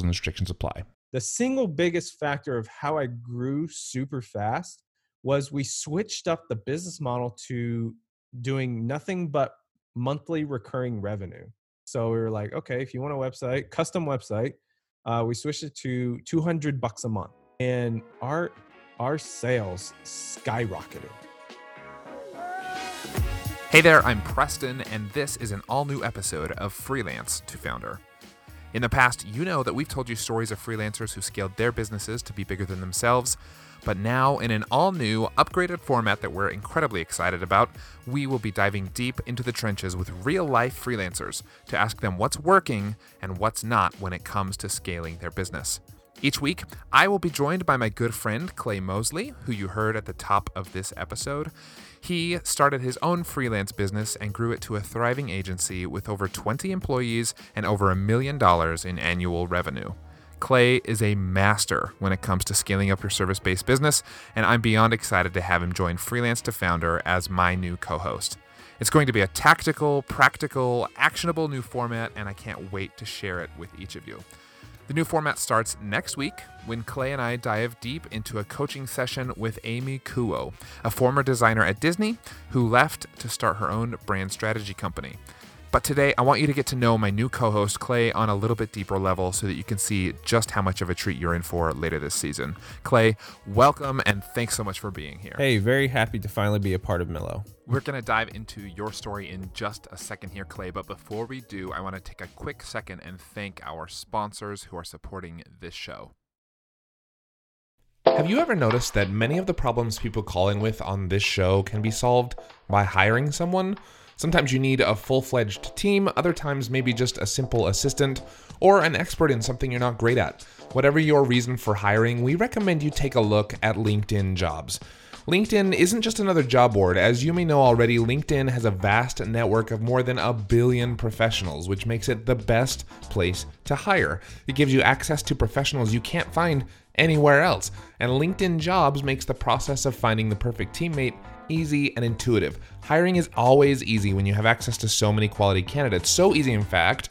Rules and restrictions apply. The single biggest factor of how I grew super fast was we switched up the business model to doing nothing but monthly recurring revenue. So we were like, okay, if you want a website, custom website, uh, we switched it to 200 bucks a month, and our our sales skyrocketed. Hey there, I'm Preston, and this is an all new episode of Freelance to Founder. In the past, you know that we've told you stories of freelancers who scaled their businesses to be bigger than themselves. But now, in an all new, upgraded format that we're incredibly excited about, we will be diving deep into the trenches with real life freelancers to ask them what's working and what's not when it comes to scaling their business. Each week, I will be joined by my good friend Clay Mosley, who you heard at the top of this episode. He started his own freelance business and grew it to a thriving agency with over 20 employees and over a million dollars in annual revenue. Clay is a master when it comes to scaling up your service based business, and I'm beyond excited to have him join Freelance to Founder as my new co host. It's going to be a tactical, practical, actionable new format, and I can't wait to share it with each of you. The new format starts next week when Clay and I dive deep into a coaching session with Amy Kuo, a former designer at Disney who left to start her own brand strategy company. But today, I want you to get to know my new co host, Clay, on a little bit deeper level so that you can see just how much of a treat you're in for later this season. Clay, welcome and thanks so much for being here. Hey, very happy to finally be a part of Millo. We're going to dive into your story in just a second here, Clay. But before we do, I want to take a quick second and thank our sponsors who are supporting this show. Have you ever noticed that many of the problems people call in with on this show can be solved by hiring someone? Sometimes you need a full fledged team, other times, maybe just a simple assistant or an expert in something you're not great at. Whatever your reason for hiring, we recommend you take a look at LinkedIn jobs. LinkedIn isn't just another job board. As you may know already, LinkedIn has a vast network of more than a billion professionals, which makes it the best place to hire. It gives you access to professionals you can't find anywhere else. And LinkedIn Jobs makes the process of finding the perfect teammate easy and intuitive. Hiring is always easy when you have access to so many quality candidates. So easy, in fact,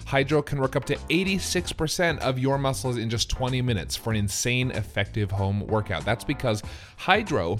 Hydrow can work up to 86% of your muscles in just 20 minutes for an insane effective home workout. That's because Hydrow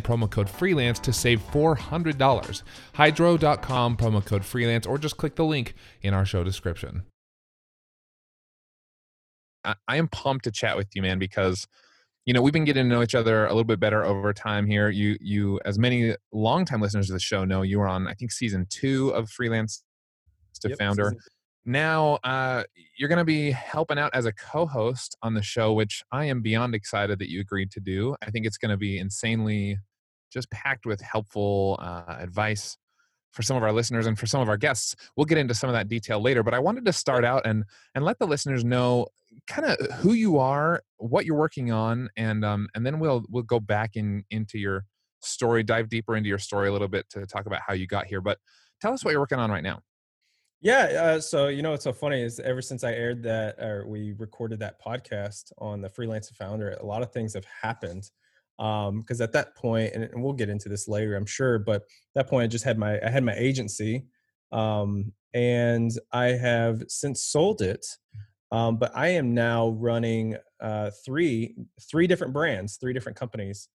promo code freelance to save $400. Hydrow.com, promo code freelance, or just click the link in our show description. I, I am pumped to chat with you, man, because you know we've been getting to know each other a little bit better over time here. You, you, as many longtime listeners of the show know, you were on I think season two of Freelance to yep, Founder. Now uh, you're going to be helping out as a co-host on the show, which I am beyond excited that you agreed to do. I think it's going to be insanely just packed with helpful uh, advice for some of our listeners and for some of our guests. We'll get into some of that detail later, but I wanted to start out and and let the listeners know kind of who you are, what you're working on, and um, and then we'll we'll go back in into your story, dive deeper into your story a little bit to talk about how you got here. But tell us what you're working on right now. Yeah. Uh, so you know what's so funny is ever since I aired that or we recorded that podcast on the freelancer founder, a lot of things have happened. Because um, at that point, and, we'll get into this later, I'm sure, but that point I just had my I had my agency, um, and I have since sold it. Um, but I am now running uh, three three different brands, three different companies.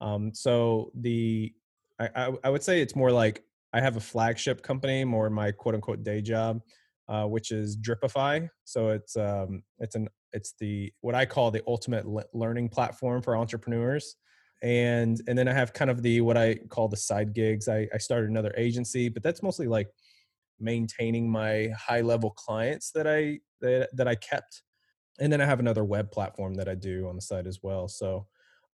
Um, so the I, I, I would say it's more like I have a flagship company, more my quote unquote day job, uh, which is Dripify. So it's um, it's an it's the what I call the ultimate le- learning platform for entrepreneurs. And and then I have kind of the what I call the side gigs. I, I started another agency, but that's mostly like maintaining my high level clients that I that, that I kept. And then I have another web platform that I do on the side as well. So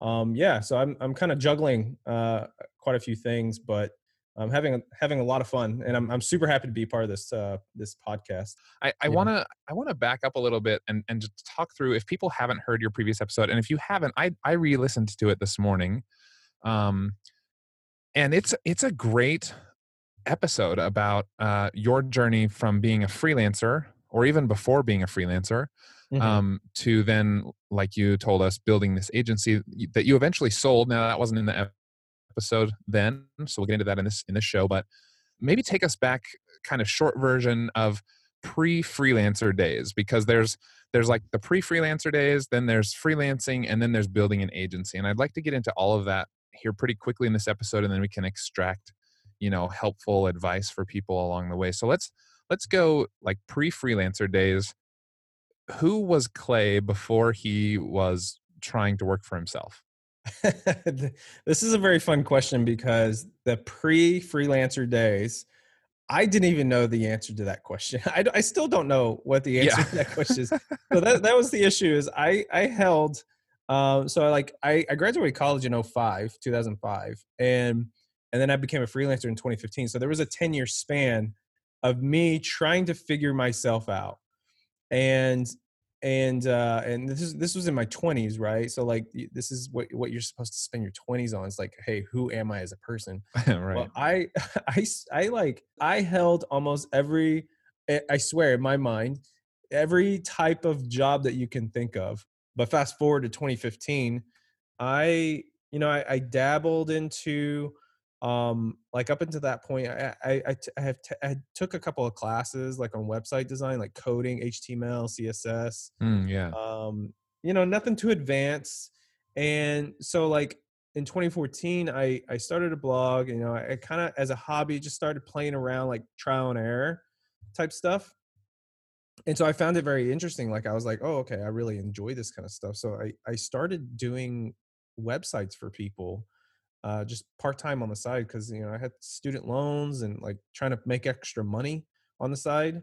um, yeah, so I'm I'm kind of juggling uh, quite a few things, but I'm having having a lot of fun, and I'm I'm super happy to be part of this uh, this podcast. I, I want to I want to back up a little bit and and just talk through if people haven't heard your previous episode, and if you haven't, I I re-listened to it this morning, um, and it's it's a great episode about uh, your journey from being a freelancer or even before being a freelancer mm-hmm. um, to then like you told us building this agency that you eventually sold now that wasn't in the episode then, so we'll get into that in this in this show. But maybe take us back, kind of short version of pre-freelancer days, because there's there's like the pre-freelancer days, then there's freelancing, and then there's building an agency. And I'd like to get into all of that here pretty quickly in this episode, and then we can extract, you know, helpful advice for people along the way. So let's let's go like pre-freelancer days. Who was Clay before he was trying to work for himself? this is a very fun question because the pre freelancer days, I didn't even know the answer to that question. I, I still don't know what the answer yeah. to that question is. so that, that was the issue is I, I held, um, so I like, I, I graduated college in 05, 2005. And, and then I became a freelancer in 2015. So there was a 10 year span of me trying to figure myself out. And and uh and this is this was in my 20s right? So like this is what what you're supposed to spend your 20s on it's like hey who am i as a person? Right. Well, i i i like i held almost every eh, i swear in my mind every type of job that you can think of but fast forward to 2015 i you know i, I dabbled into um like up until that point i i, I, t- I have t- I took a couple of classes like on website design like coding html css mm, yeah. Um you know nothing too advanced and so like in 2014 i i started a blog you know i, I kind of as a hobby just started playing around like trial and error type stuff. And so i found it very interesting like i was like oh okay i really enjoy this kind of stuff. So i i started doing websites for people uh, just part time on the side because you know I had student loans and like trying to make extra money on the side.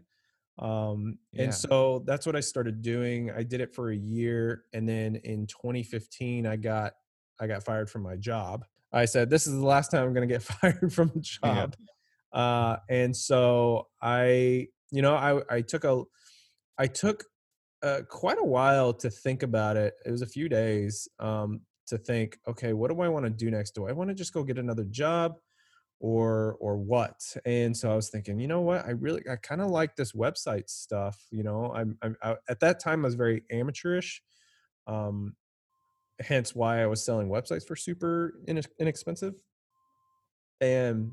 Um, yeah. And so that's what I started doing. I did it for a year, and then in 2015, I got I got fired from my job. I said, "This is the last time I'm going to get fired from a job." Yeah. Uh, and so I, you know, I I took a I took uh, quite a while to think about it. It was a few days um, to think, okay, what do I want to do next? Do I want to just go get another job or or what? And so I was thinking, you know what? I really I kind of like this website stuff, you know. I'm, I'm I, at that time I was very amateurish. Um hence why I was selling websites for super inexpensive. And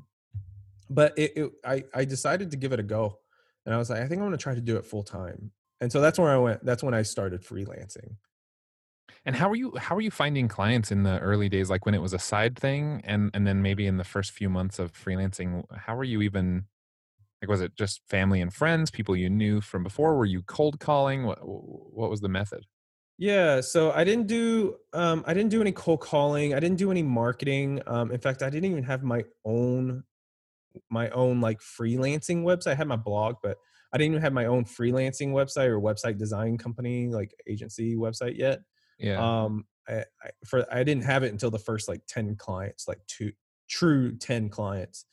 but it, it I I decided to give it a go. And I was like, I think I'm going to try to do it full time. And so that's where I went. That's when I started freelancing. And how are you how are you finding clients in the early days like when it was a side thing and and then maybe in the first few months of freelancing how are you even like was it just family and friends, people you knew from before? Were you cold calling? What what was the method? Yeah, so I didn't do um, I didn't do any cold calling. I didn't do any marketing. Um, in fact, I didn't even have my own my own like freelancing website. I had my blog, but I didn't even have my own freelancing website or website design company like agency website yet. Yeah. Um, I, I, for I didn't have it until the first like ten clients, like two true 10 clients.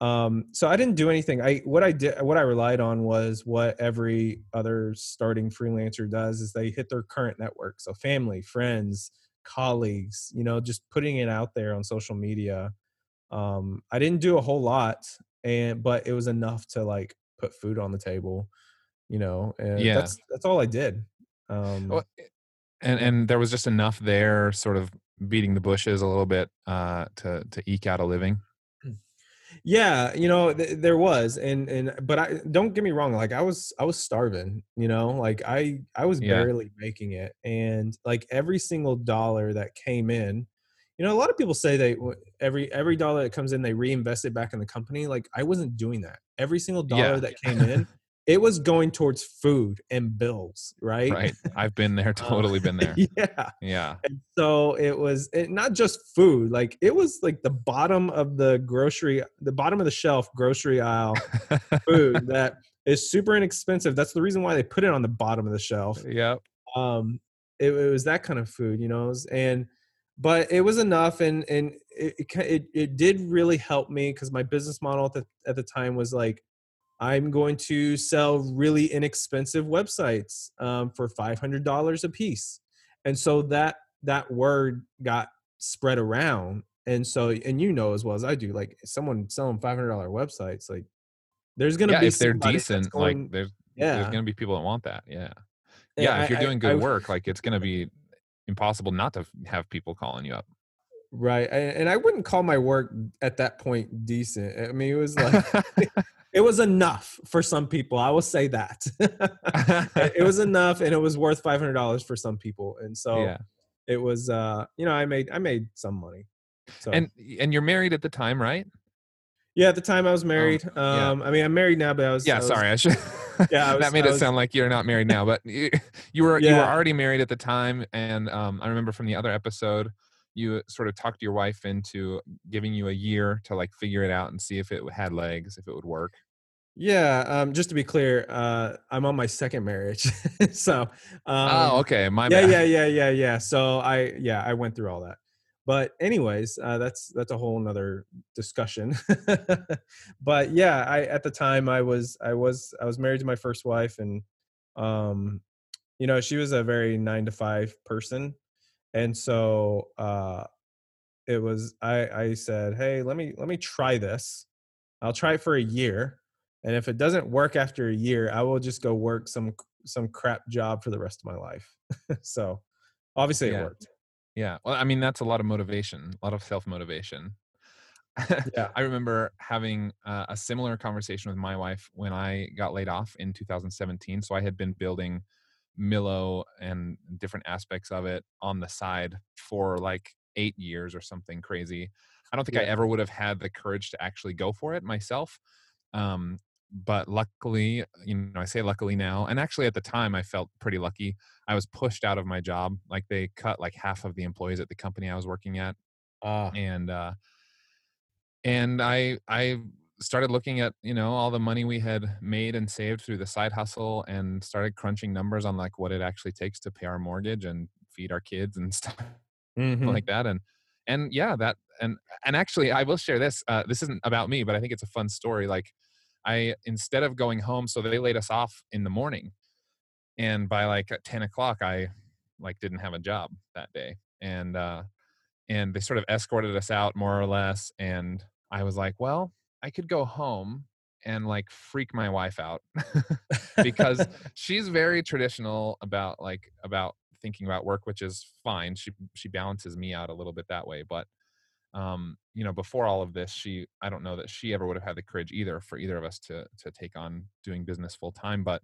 Um, so I didn't do anything. I what I did what I relied on was what every other starting freelancer does is they hit their current network. So family, friends, colleagues, you know, just putting it out there on social media. Um, I didn't do a whole lot and but it was enough to like put food on the table, you know, and Yeah. that's that's all I did. Um Well, and and there was just enough there, sort of beating the bushes a little bit uh, to to eke out a living. yeah you know th- there was and and but i don't get me wrong like i was i was starving you know like i i was Yeah. barely making it and like every single dollar that came in you know a lot of people say they every every dollar that comes in they reinvest it back in the company like i wasn't doing that every single dollar Yeah. that came in it was going towards food and bills right Right. I've been there, Uh, totally been there. yeah Yeah. and so it was it, not just food like it was like the bottom of the grocery the bottom of the shelf grocery aisle food that is super inexpensive that's the reason why they put it on the bottom of the shelf yep. um it, it was that kind of food you know and but it was enough and and it it, it, it did really help me because my business model at the, at the time was like i'm going to sell really inexpensive websites um, for $500 a piece and so that that word got spread around and so and you know as well as i do like someone selling $500 websites like there's gonna Yeah. be If they're decent, going- like there's yeah there's gonna be people that want that. Yeah. And Yeah. if you're I- doing I- good work, like it's gonna be impossible not to have people calling you up. Right. And I wouldn't call my work at that point decent. I mean, it was like, it was enough for some people. I will say that. it was enough and it was worth $500 for some people. And so yeah. it was, uh, you know, I made, I made some money. So, And and you're married at the time, right? yeah, at the time I was married. yeah. Um, I mean, I'm married now, but I was, Yeah, I was- sorry, I should. Yeah, I was- that made I it was- sound like you're not married now, but you, you were you were already married at the time, and um, I remember from the other episode, you sort of talked your wife into giving you a year to like figure it out and see if it had legs, if it would work. Yeah. Um, just to be clear, uh, I'm on my second marriage. so, um, oh, okay, my yeah bad. yeah yeah yeah yeah so i yeah i went through all that but anyways uh, that's that's a whole nother discussion but yeah i at the time i was i was i was married to my first wife and um you know she was a very nine to five person and so uh it was i i said hey let me let me try this i'll try it for a year and if it doesn't work after a year i will just go work some some crap job for the rest of my life so obviously Yeah. it worked Yeah. Well, I mean, that's a lot of motivation, a lot of self motivation. Yeah. I remember having uh, a similar conversation with my wife when I got laid off in 2017. So I had been building Millo and different aspects of it on the side for like eight years or something crazy. I don't think I ever would have had the courage to actually go for it myself. Um, but luckily, you know, I say luckily now, and actually at the time I felt pretty lucky. I was pushed out of my job. Like they cut like half of the employees at the company I was working at ah and uh and i i started looking at you know all the money we had made and saved through the side hustle and started crunching numbers on like what it actually takes to pay our mortgage and feed our kids and stuff Mhm. like that and and yeah that and and actually i will share this uh this isn't about me but i think it's a fun story like i instead of going home so they laid us off in the morning and by like at 10 o'clock i like didn't have a job that day and uh and they sort of escorted us out more or less and i was like well i could go home and like freak my wife out because she's very traditional about like about thinking about work which is fine she she balances me out a little bit that way but um you know before all of this she i don't know that she ever would have had the courage either for either of us to to take on doing business full time but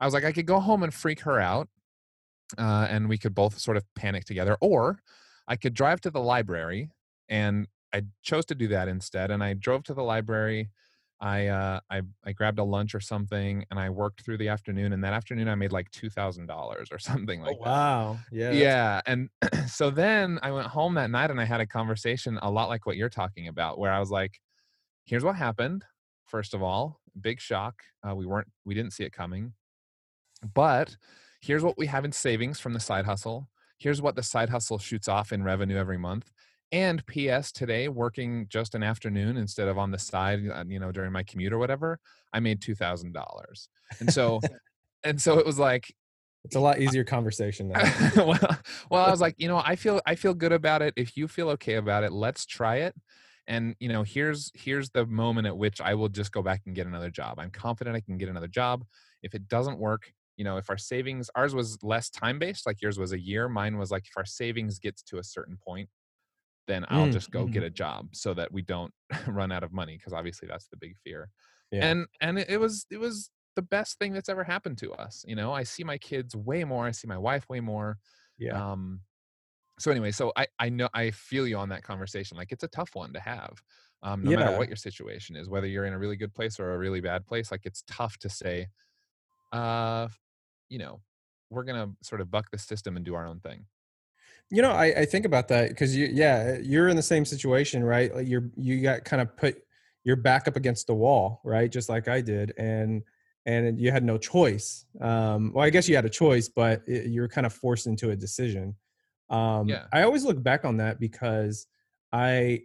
i was like i could go home and freak her out uh, and we could both sort of panic together or i could drive to the library and i chose to do that instead and i drove to the library I, uh, I I grabbed a lunch or something, and I worked through the afternoon. And that afternoon, I made like two thousand dollars or something like oh, that. wow yeah Yeah, and so then I went home that night, and I had a conversation a lot like what you're talking about, where I was like, "Here's what happened. First of all, big shock. Uh, we weren't, we didn't see it coming, but here's what we have in savings from the side hustle. Here's what the side hustle shoots off in revenue every month." And P.S. Today, working just an afternoon instead of on the side, uh, you know, during my commute or whatever, I made two thousand dollars. And so, and so it was like, It's a lot easier conversation now. well, well, I was like, you know, I feel I feel good about it. If you feel okay about it, let's try it. And you know, here's here's the moment at which I will just go back and get another job. I'm confident I can get another job. If it doesn't work, you know, if our savings, ours was less time based, like yours was a year. Mine was like if our savings gets to a certain point, then I'll Mm, just go get mhm. a job so that we don't run out of money because obviously that's the big fear. Yeah. And and it was it was the best thing that's ever happened to us. You know, I see my kids way more. I see my wife way more. yeah. Um, so anyway, so I I know I feel you on that conversation. Like it's a tough one to have. Um, no matter what your situation is, whether you're in a really good place or a really bad place, like it's tough to say, uh, you know, we're gonna sort of buck the system and do our own thing. You know, I, I think about that because you, yeah, you're in the same situation, right? Like you're, you got kind of put your back up against the wall, right? Just like I did, and and you had no choice. Um, well, I guess you had a choice, but it, you were kind of forced into a decision. Um, Yeah. I always look back on that because I,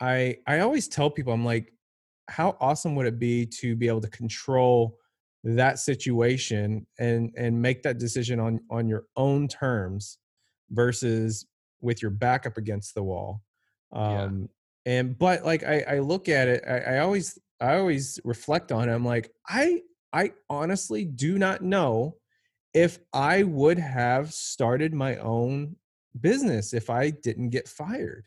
I, I always tell people, I'm like, how awesome would it be to be able to control that situation and and make that decision on on your own terms versus with your back up against the wall Yeah. um and but like i i look at it i, I always i always reflect on it i'm like i i honestly do not know if i would have started my own business if i didn't get fired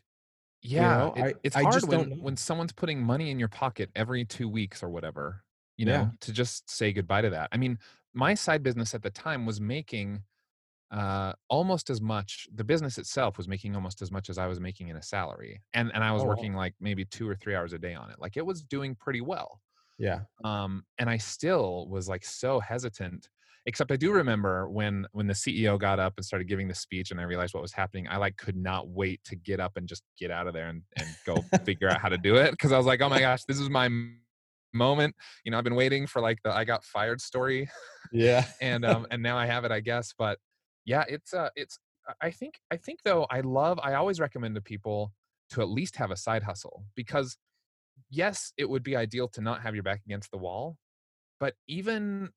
Yeah, know, it- I- it's I hard just don't when when someone's putting money in your pocket every two weeks or whatever. You know, Yeah. to just say goodbye to that. I mean, my side business at the time was making uh, almost as much. The business itself was making almost as much as I was making in a salary, and and I was Oh, working like maybe two or three hours a day on it. Like it was doing pretty well. yeah um, and I still was like so hesitant. Except I do remember when when the CEO got up and started giving the speech, and I realized what was happening. I like could not wait to get up and just get out of there and, and go figure out how to do it because I was like, oh my gosh, this is my moment. You know, I've been waiting for like the I got fired story, yeah and um and now I have it, I guess. But yeah, it's uh it's I- think I think though I love I always recommend to people to at least have a side hustle because yes, it would be ideal to not have your back against the wall, but even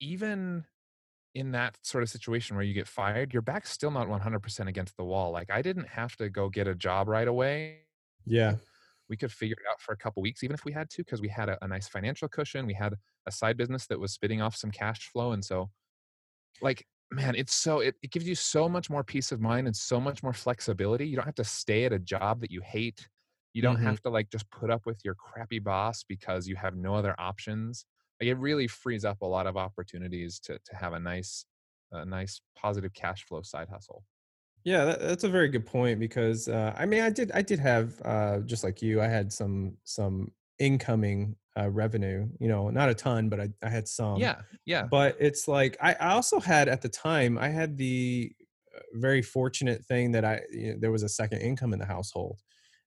even in that sort of situation where you get fired, your back's still not 100% against the wall. Like I didn't have to go get a job right away. yeah We could figure it out for a couple weeks, even if we had to, because we had a, a nice financial cushion. We had a side business that was spitting off some cash flow. And so, like, man, it's so, it, it gives you so much more peace of mind and so much more flexibility. You don't have to stay at a job that you hate. You don't Mhm. have to, like, just put up with your crappy boss because you have no other options. Like, it really frees up a lot of opportunities to, to have a nice, a nice positive cash flow side hustle. Yeah, that, that's a very good point because uh, I mean, I did, I did have uh, just like you, I had some some incoming uh, revenue. You know, not a ton, but I, I had some. yeah. Yeah. But it's like I, I also had at the time, I had the uh, very fortunate thing that I you know, there was a second income in the household,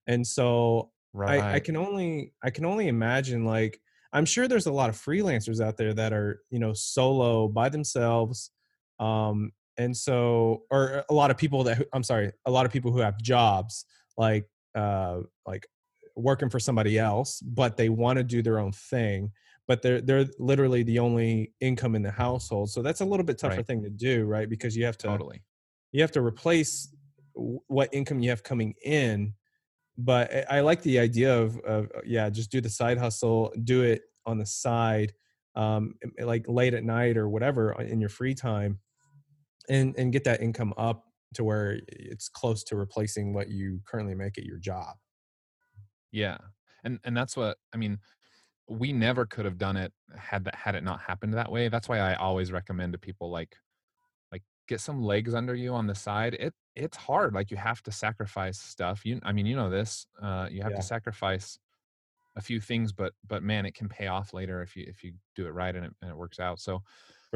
and so Right. I, I can only I can only imagine like I'm sure there's a lot of freelancers out there that are you know solo by themselves, um, and so or a lot of people that I'm sorry, a lot of people who have jobs like uh, like working for somebody else, but they want to do their own thing, but they're they're literally the only income in the household. So that's a little bit tougher Right. thing to do, right? Because you have to totally. you have to replace what income you have coming in but I- like the idea of, of uh, yeah just do the side hustle do it on the side um like late at night or whatever uh, in your free time and and get that income up to where it's close to replacing what you currently make at your job Yeah. And and that's what I mean, we never could have done it had that had it not happened that way. That's why I always recommend to people like like get some legs under you on the side. It it's hard. Like you have to sacrifice stuff. You I mean, you know this. Uh you have Yeah. to sacrifice a few things, but but man, it can pay off later if you if you do it right and it and it works out. So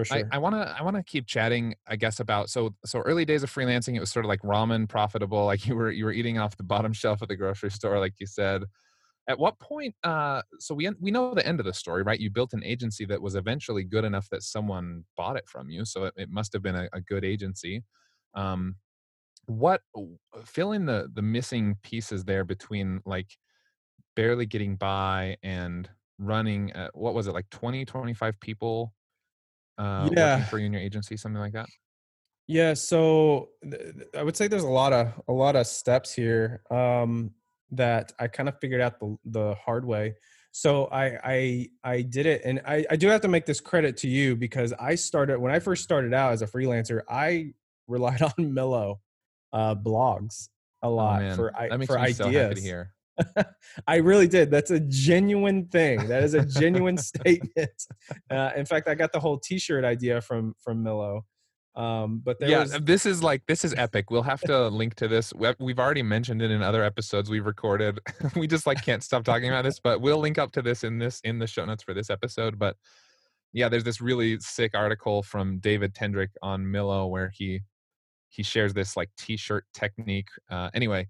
for I, sure. I want to I want to keep chatting I guess about so so early days of freelancing it was sort of like ramen profitable like you were you were eating off the bottom shelf at the grocery store like you said. At what point uh so we we know the end of the story right? You built an agency that was eventually good enough that someone bought it from you so it, it must have been a, a good agency. Um what fill in the the missing pieces there between like barely getting by and running uh, what was it like 20 25 people uh working Yeah. for you in your agency something like that Yeah, so th- I would say there's a lot of a lot of steps here um, that I kind of figured out the the hard way. So I I I did it, and I I do have to make this credit to you because I started when I first started out as a freelancer. I relied on Millo uh, blogs a oh lot man for I for me so happy to ideas. hear I really did. That's a genuine thing. That is a genuine statement. Uh, in fact, I got the whole T-shirt idea from from Millo. Um, but there yeah was this is like this is epic we'll have to link to this We- we've already mentioned it in other episodes we've recorded we just like can't stop talking about this but we'll link up to this in this in the show notes for this episode but yeah there's this really sick article from david tendrick on Millo where he he shares this like t-shirt technique uh anyway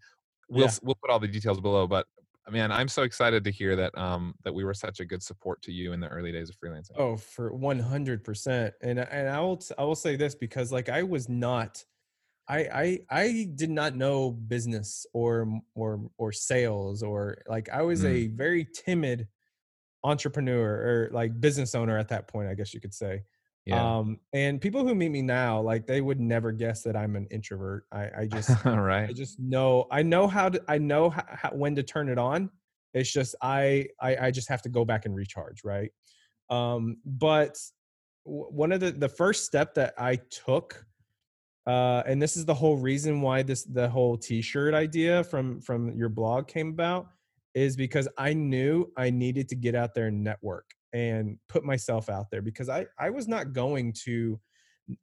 we'll Yeah. we'll put all the details below but man i'm so excited to hear that um that we were such a good support to you in the early days of freelancing Oh, for one hundred percent. And and I will t- I will say this because like I was not, I I I did not know business or or or sales or like I was Mm. a very timid entrepreneur or like business owner at that point. I guess you could say. Yeah Um, and people who meet me now, like they would never guess that I'm an introvert. I I just I just know I know how to I know how, how, when to turn it on. It's just I, I I just have to go back and recharge, right? Um, but w- one of the the first step that I took, uh, and this is the whole reason why this the whole T-shirt idea from from your blog came about, is because I knew I needed to get out there and network and put myself out there because I I was not going to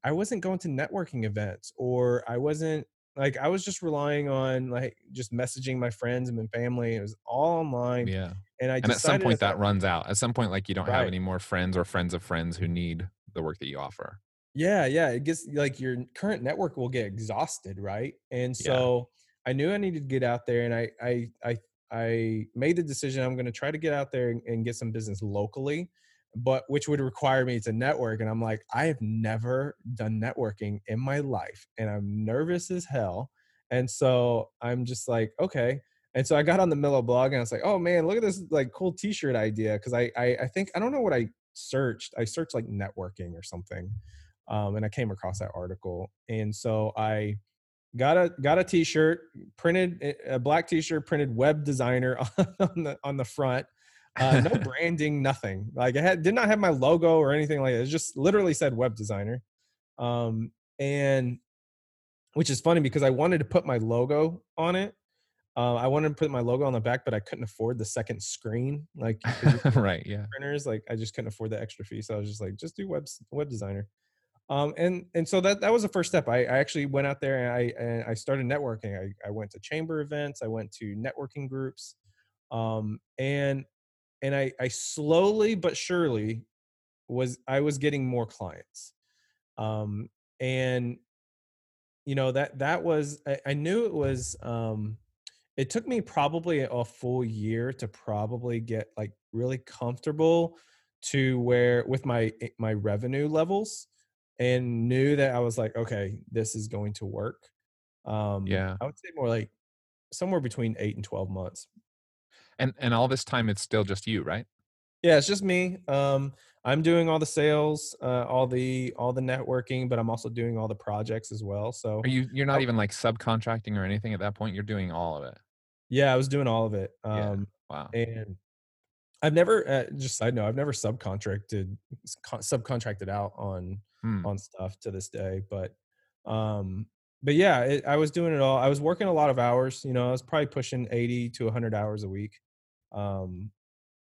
I wasn't going to networking events or I wasn't like I was just relying on like just messaging my friends and my family. It was all online, yeah and I and at some point I- that runs out at some point like you don't have any more friends or friends of friends who need the work that you offer Yeah, yeah. It gets like your current network will get exhausted, right? And Yeah. so I knew I needed to get out there, and I I I I made the decision I'm going to try to get out there and, and get some business locally, but which would require me to network. And I'm like, I have never done networking in my life, and I'm nervous as hell. And so I'm just like, okay. And so I got on the Millo blog, and I was like, oh man, look at this like cool T-shirt idea because I, I I think I don't know what I searched. I searched like networking or something um, and I came across that article, and so I got a got a T-shirt printed a black T-shirt printed web designer on the on the front. Uh, no branding, nothing. Like I had did not have my logo or anything like that. It just literally said web designer, um, and which is funny because I wanted to put my logo on it. Uh, I wanted to put my logo on the back, but I couldn't afford the second screen. like right yeah printers like i just couldn't afford the extra fee so i was just like just do web web designer um and and so that that was the first step. I, I actually went out there and i and i started networking. I, I went to chamber events i went to networking groups um and and i i slowly but surely was i was getting more clients. Um and you know that that was i, I knew it was um it took me probably a full year to probably get like really comfortable to where with my eh, my revenue levels and knew that I was like okay this is going to work um Yeah. I would say more like somewhere between 8 and 12 months and and all this time it's still just you right yeah it's just me um I'm doing all the sales uh all the all the networking but I'm also doing all the projects as well so are you you're not Oh. even like subcontracting or anything at that point you're doing all of it yeah I was doing all of it Yeah. um wow and I've never uh, just side note I've never subcontracted subcontracted out on Hmm. on stuff to this day but um but yeah it, I was doing it all I was working a lot of hours you know I was probably pushing 80 to 100 hours a week um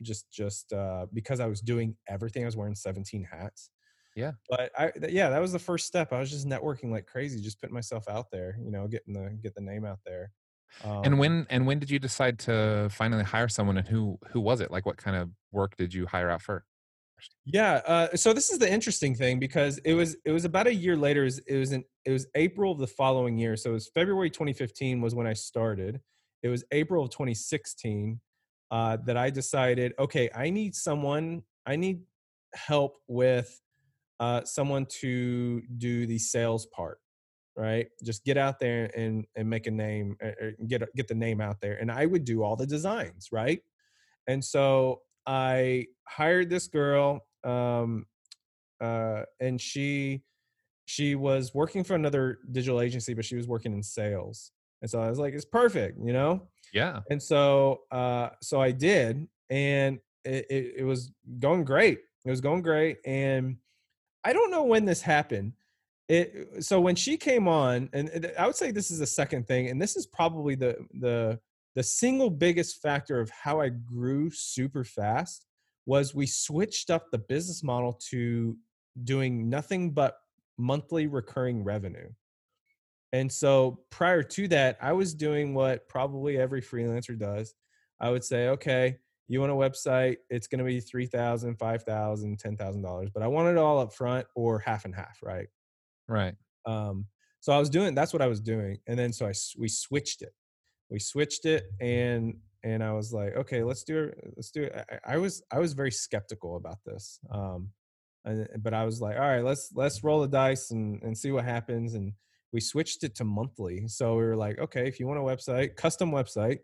just just uh because I was doing everything I was wearing 17 hats Yeah. but I th- yeah that was the first step I was just networking like crazy just putting myself out there you know getting the get the name out there and Um, when and when did you decide to finally hire someone and who who was it like what kind of work did you hire out for? Yeah. Uh, so this is the interesting thing because it was it was about a year later. It was it was, in, it was April of the following year. So it was February 2015 was when I started. It was April of 2016 uh, that I decided, okay, I need someone. I need help with uh, someone to do the sales part, right? Just get out there and and make a name, er, get get the name out there. And I would do all the designs, right? And so I hired this girl, um, uh, and she she was working for another digital agency, but she was working in sales. And so I was like, it's perfect, you know? Yeah. And so uh so I did, and it, it, it was going great. It was going great. And I don't know when this happened. It so when she came on, and I would say this is the second thing, and this is probably the the the single biggest factor of how I grew super fast was we switched up the business model to doing nothing but monthly recurring revenue. And so prior to that, I was doing what probably every freelancer does. I would say, okay, you want a website, it's going to be $3,000, $5,000, $10,000, but I want it all up front or half and half, right? Right. Um, so I was doing, that's what I was doing. And then, so I, we switched it we switched it and and I was like, okay, let's do it. Let's do it. I, I was I was very skeptical about this, um, and, but I was like, all right, let's let's roll the dice and and see what happens. And we switched it to monthly. So we were like, okay, if you want a website, custom website,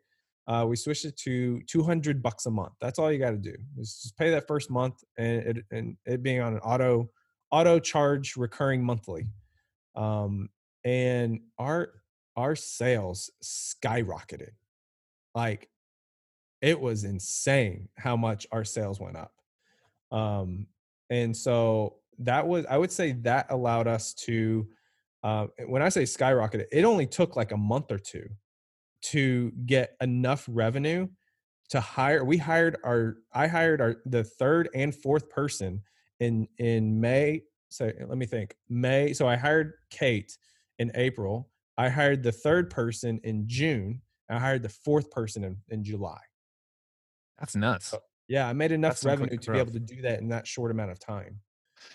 uh, we switched it to 200 bucks a month. That's all you got to do is just pay that first month, and it and it being on an auto auto charge recurring monthly. Um, and our our sales skyrocketed. Like it was insane how much our sales went up. Um, and so that was, I would say that allowed us to, uh, when I say skyrocketed, it only took like a month or two to get enough revenue to hire. We hired our, I hired our, the third and fourth person in, in May. So let me think May. So I hired Kate in April I hired the third person in June. I hired the fourth person in, in July. That's nuts. So, yeah, I made enough revenue to be able to do that in that short amount of time.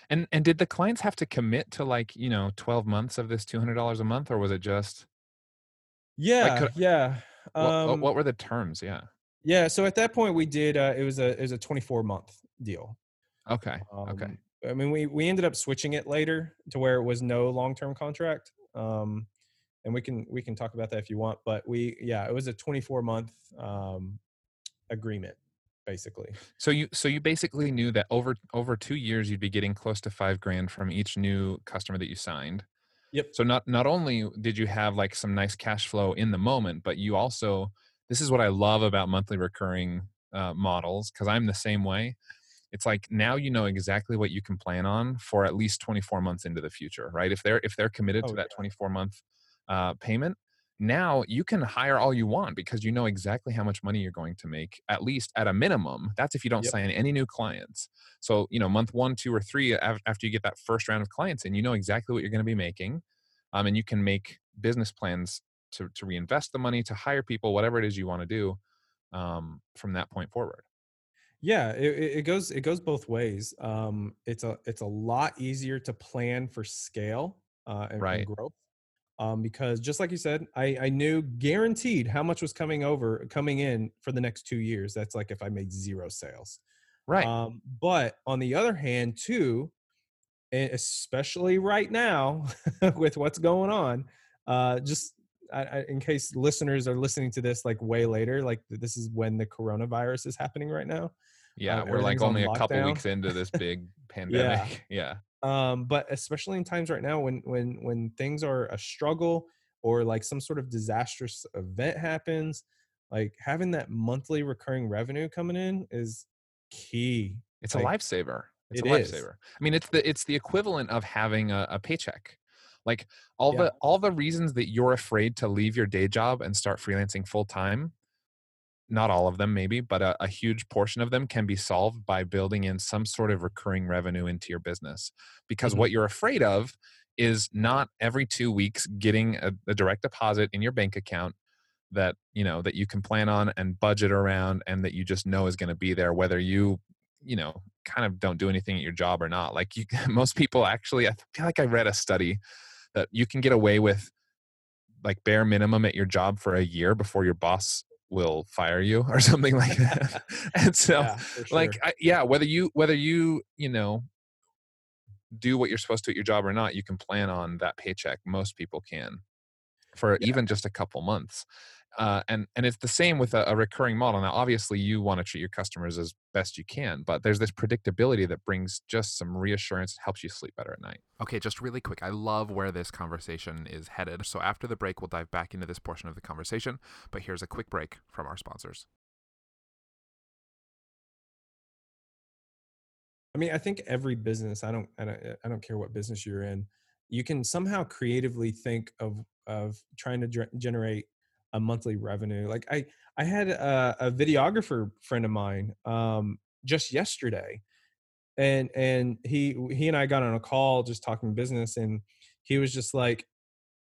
And and did the clients have to commit to like you know twelve months of this two hundred dollars a month, or was it just? Yeah, like could, yeah. Um, what, what, were the terms? Yeah. Yeah. So at that point, we did. Uh, it was a it was a twenty four month deal. Okay. Um, okay. I mean, we we ended up switching it later to where it was no long term contract. Um, and we can we can talk about that if you want but we yeah it was a 24 month um agreement basically so you so you basically knew that over over two years you'd be getting close to five grand from each new customer that you signed yep so not not only did you have like some nice cash flow in the moment but you also this is what i love about monthly recurring uh, models because i'm the same way it's like now you know exactly what you can plan on for at least 24 months into the future right if they're if they're committed oh, to that yeah. 24 month uh, payment now you can hire all you want because you know exactly how much money you're going to make at least at a minimum that's if you don't yep. sign any new clients so you know month one two or three after you get that first round of clients and you know exactly what you're going to be making um, and you can make business plans to, to reinvest the money to hire people whatever it is you want to do um, from that point forward yeah it, it goes it goes both ways um, it's a it's a lot easier to plan for scale uh, and, right. growth um, because just like you said, I, I knew guaranteed how much was coming over coming in for the next two years. That's like if I made zero sales, right? Um, but on the other hand, too, especially right now with what's going on, uh, just I, I, in case listeners are listening to this like way later, like this is when the coronavirus is happening right now. Yeah, uh, we're like only a couple weeks into this big pandemic. yeah. yeah um, but especially in times right now when when when things are a struggle or like some sort of disastrous event happens like having that monthly recurring revenue coming in is key it's like, a lifesaver it's it a lifesaver i mean it's the it's the equivalent of having a, a paycheck like all yeah. the all the reasons that you're afraid to leave your day job and start freelancing full time not all of them maybe but a, a, huge portion of them can be solved by building in some sort of recurring revenue into your business because mm-hmm. what you're afraid of is not every two weeks getting a, a, direct deposit in your bank account that you know that you can plan on and budget around and that you just know is going to be there whether you you know kind of don't do anything at your job or not like you most people actually i feel like i read a study that you can get away with like bare minimum at your job for a year before your boss will fire you or something like that and so yeah, sure. like I, yeah whether you whether you you know do what you're supposed to at your job or not, you can plan on that paycheck. Most people can for Yeah. even just a couple months. Uh, and and it's the same with a, a recurring model. Now, obviously, you want to treat your customers as best you can, but there's this predictability that brings just some reassurance, helps you sleep better at night. Okay, just really quick. I love where this conversation is headed. So after the break, we'll dive back into this portion of the conversation. But here's a quick break from our sponsors. I mean, I think every business, I don't, I don't, I don't care what business you're in, you can somehow creatively think of of trying to generate a monthly revenue. Like I, I had a, a videographer friend of mine um, just yesterday, and and he he and I got on a call just talking business, and he was just like,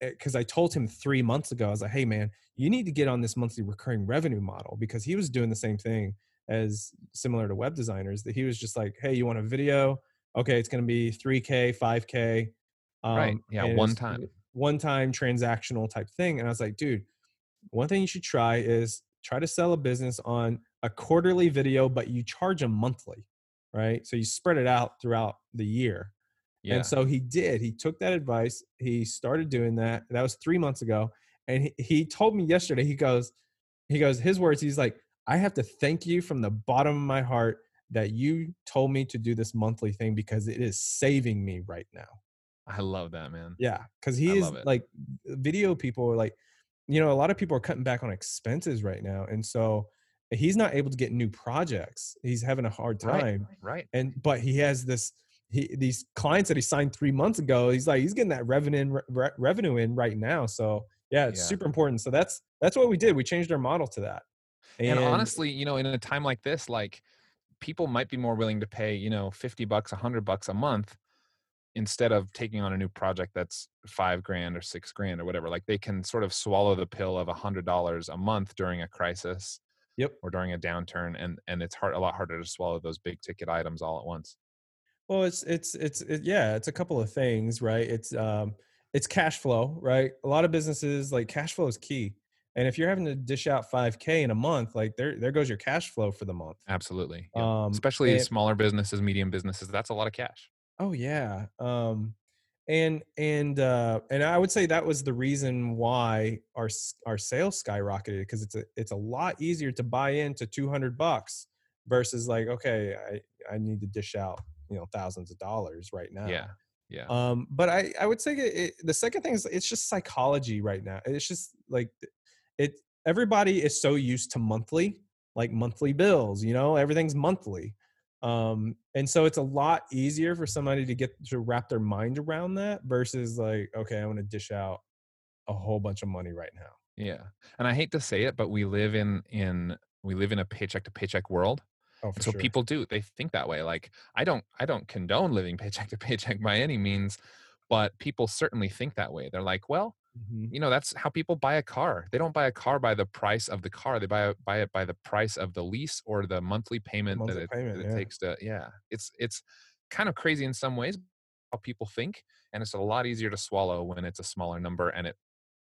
because I told him three months ago, I was like, hey man, you need to get on this monthly recurring revenue model because he was doing the same thing as similar to web designers that he was just like, hey, you want a video? Okay, it's going to be 3K, 5K. Um, Right. Yeah, one time. One time transactional type thing. And I was like, dude, one thing you should try is try to sell a business on a quarterly video, but you charge them monthly, right? So you spread it out throughout the year. Yeah. And so he did. He took that advice. He started doing that. That was three months ago. And he, he told me yesterday, he goes, he goes, his words, he's like, I have to thank you from the bottom of my heart that you told me to do this monthly thing because it is saving me right now. I love that, man. Yeah. Cause he I is like video people are like, you know, a lot of people are cutting back on expenses right now. And so eh, he's not able to get new projects. He's having a hard time Right. and but he has this he these clients that he signed three months ago he's like he's getting that revenue in, re- revenue in right now so yeah it's Yeah. super important so that's that's what we did we changed our model to that and honestly you know in a time like this like people might be more willing to pay you know 50 bucks 100 bucks a month instead of taking on a new project that's five grand or six grand or whatever like they can sort of swallow the pill of a hundred dollars a month during a crisis yep. or during a downturn and and it's hard a lot harder to swallow those big ticket items all at once. Well it's it's it's it, yeah it's a couple of things right? It's um it's cash flow right? A lot of businesses like cash flow is key and if you're having to dish out 5k in a month like there there goes your cash flow for the month. Absolutely yeah. um especially smaller businesses medium businesses that's a lot of cash Oh yeah. Um and and uh and I would say that was the reason why our our sales skyrocketed because it's a it's a lot easier to buy into 200 bucks versus like okay, I I need to dish out, you know, thousands of dollars right now. yeah yeah Um but I I would say it, it, the second thing is it's just psychology right now. It's just like it everybody is so used to monthly like monthly bills, you know, everything's monthly um and so it's a lot easier for somebody to get to wrap their mind around that versus like okay i want to dish out a whole bunch of money right now. Yeah and i hate to say it but we live in in we live in a paycheck to paycheck world oh so sure. people do they think that way like i don't i don't condone living paycheck to paycheck by any means but people certainly think that way. They're like well Mhm. you know that's how people buy a car they don't buy a car by the price of the car they buy, buy it by the price of the lease or the monthly payment Monthly that it, payment, that it yeah. takes to yeah it's it's kind of crazy in some ways how people think and it's a lot easier to swallow when it's a smaller number and it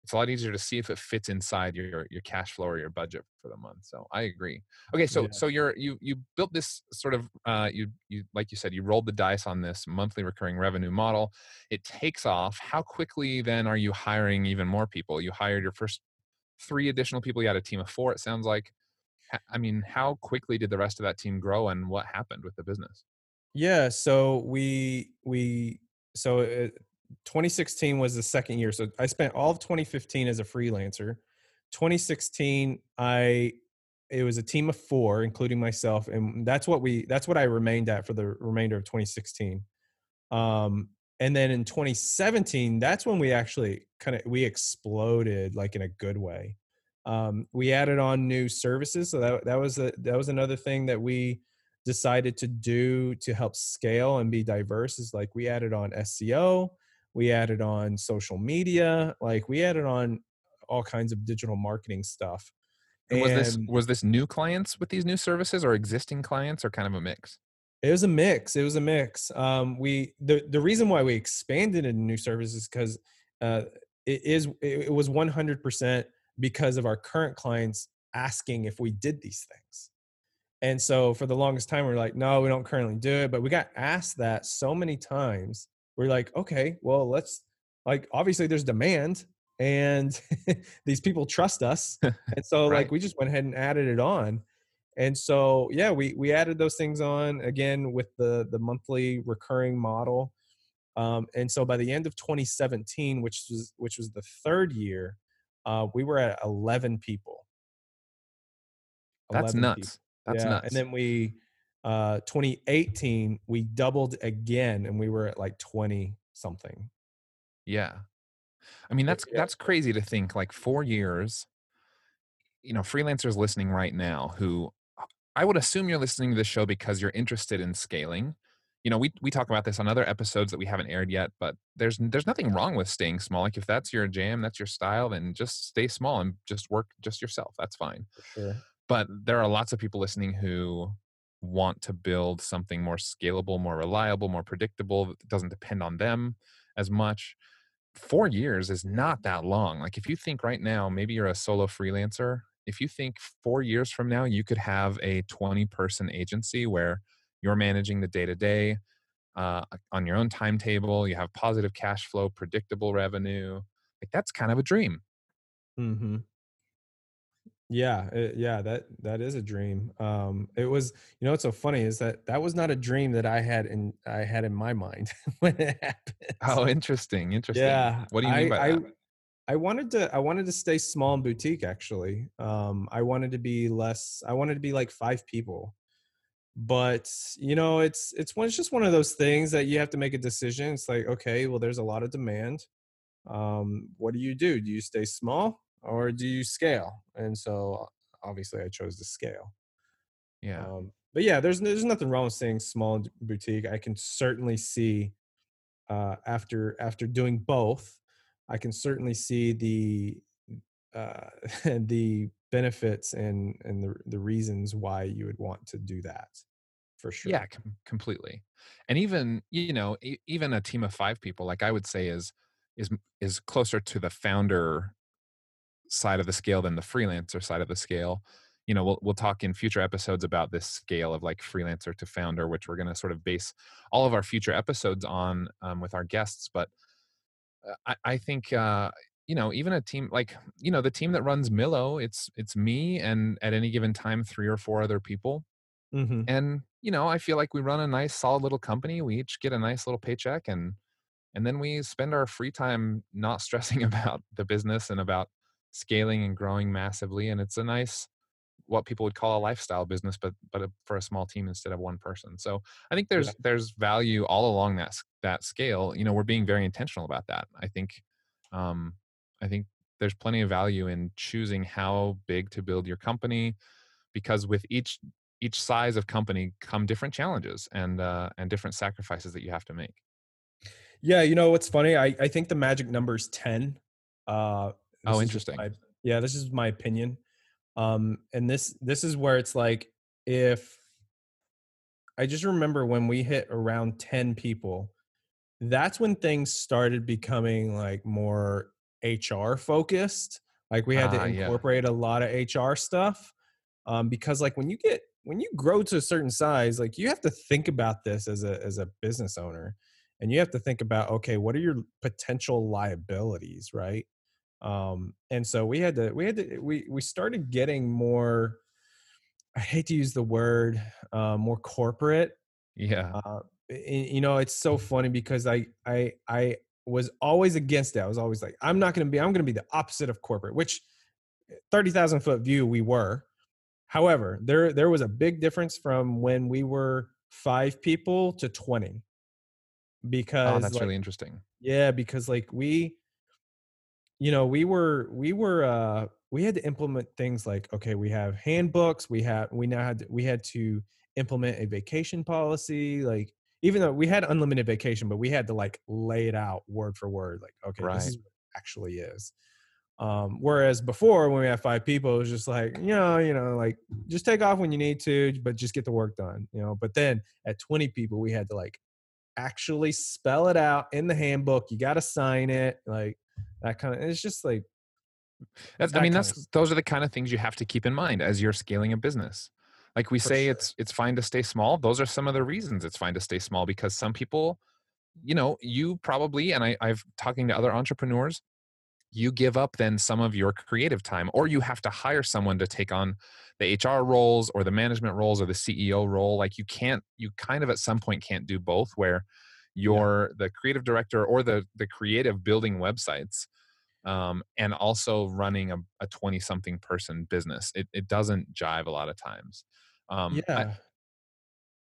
it's a lot easier to see if it fits inside your your cash flow or your budget for the month so i agree. Okay so Yeah. so you're you you built this sort of uh you you like you said you rolled the dice on this monthly recurring revenue model. It takes off. How quickly then are you hiring even more people? You hired your first three additional people you had a team of four it sounds like. I mean how quickly did the rest of that team grow and what happened with the business? Yeah so we we so uh 2016 was the second year so i spent all of 2015 as a freelancer. 2016 i it was a team of four including myself and that's what we that's what i remained at for the remainder of 2016 um and then in 2017 that's when we actually kind of we exploded like in a good way. Um we added on new services so that that was a, that was another thing that we decided to do to help scale and be diverse is like we added on SEO, we added on social media, like we added on all kinds of digital marketing stuff. And was this was this new clients with these new services or existing clients or kind of a mix It was a mix. It was a mix. Um, we the the reason why we expanded into new services because uh, it is it, it was one hundred percent because of our current clients asking if we did these things. And so for the longest time, we are like, no, we don't currently do it. But we got asked that so many times. We're like, okay, well, let's like obviously there's demand and these people trust us. And so Right. like we just went ahead and added it on. And so yeah, we we added those things on again with the the monthly recurring model. Um, and so by the end of 2017, which was which was the third year, uh, we were at 11 people. That's nuts. people. That's yeah. nuts. And then we, uh, 2018, we doubled again, and we were at like 20 something. yeah. I mean, that's that's crazy to think. Like four years. You know, freelancers listening right now who I would assume you're listening to this show because you're interested in scaling. You know, we we talk about this on other episodes that we haven't aired yet, but there's there's nothing wrong with staying small. Like if that's your jam, that's your style, then just stay small and just work just yourself. That's fine. Sure. But there are lots of people listening who want to build something more scalable, more reliable, more predictable that doesn't depend on them as much. Four years is not that long. Like if you think right now, maybe you're a solo freelancer. If you think four years from now, you could have a 20 person agency where you're managing the day to day on your own timetable, you have positive cash flow, predictable revenue. Like that's kind of a dream. hmm Yeah, it, yeah, that that is a dream. Um, it was, you know, what's so funny is that that was not a dream that I had in I had in my mind when it happened. Oh, interesting. Interesting. Yeah, What do you mean I by I that? I wanted to I wanted to stay small and boutique actually. Um, I wanted to be less. I wanted to be like five people. But you know, it's it's one it's just one of those things that you have to make a decision. It's like, okay, well, there's a lot of demand. Um, what do you do? Do you stay small or do you scale? And so obviously, I chose to scale. Yeah. Um, but yeah, there's there's nothing wrong with staying small boutique. I can certainly see uh, after after doing both, I can certainly see the uh, the benefits and and the the reasons why you would want to do that for Yeah, sure. com- completely. And even you know, e- even a team of five people, like I would say, is is is closer to the founder side of the scale than the freelancer side of the scale. You know, we'll we'll talk in future episodes about this scale of like freelancer to founder, which we're going to sort of base all of our future episodes on um, with our guests. But uh, I, I think uh, you know, even a team like you know the team that runs Millo, it's it's me and at any given time three or four other people hmm and you know i feel like we run a nice solid little company we each get a nice little paycheck and and then we spend our free time not stressing about the business and about scaling and growing massively and it's a nice what people would call a lifestyle business but but a, for a small team instead of one person so i think Yeah. there's there's value all along that that scale you know we're being very intentional about that i think um i think there's plenty of value in choosing how big to build your company because with each each size of company come different challenges and uh, and different sacrifices that you have to make. Yeah, you know what's funny? I I think the magic number is ten. Uh, Oh, interesting. my yeah, this is my opinion. Um, and this this is where it's like if I just remember when we hit around 10 people, that's when things started becoming like more HR focused. Like we had to Ah, yeah, incorporate a lot of HR stuff. Um, because like when you get when you grow to a certain size, like you have to think about this as a as a business owner. And you have to think about, okay, what are your potential liabilities, right? Um, and so we had to we had to we we started getting more I hate to use the word uh, more corporate. yeah, Uh, you know, it's so funny because I I I was always against it. I was always like, I'm not going to be. I'm going to be the opposite of corporate. Which thirty thousand foot view we were. However, there there was a big difference from when we were five people to 20 because that's like really interesting. yeah because like we you know we were we were uh we had to implement things like okay we have handbooks we have we now had to, we had to implement a vacation policy like even though we had unlimited vacation but we had to like lay it out word for word like okay this is what it actually is. Um whereas before when we had five people it was just like you know you know like just take off when you need to but just get the work done you know? But then at 20 people we had to like actually spell it out in the handbook you got to sign it like that kind of it's just like That's, I mean, that's of those are the kind of things you have to keep in mind as you're scaling a business. like we say sure. it's it's fine to stay small those are some of the reasons it's fine to stay small because some people you know you probably and I, i've talking to other entrepreneurs you give up then some of your creative time or you have to hire someone to take on the hr roles or the management roles or the ceo role like you can't you kind of at some point can't do both where you're the creative director or the the creative building websites um, and also running a, a 20 something person business. It, it doesn't jive a lot of times. Um, I- yeah.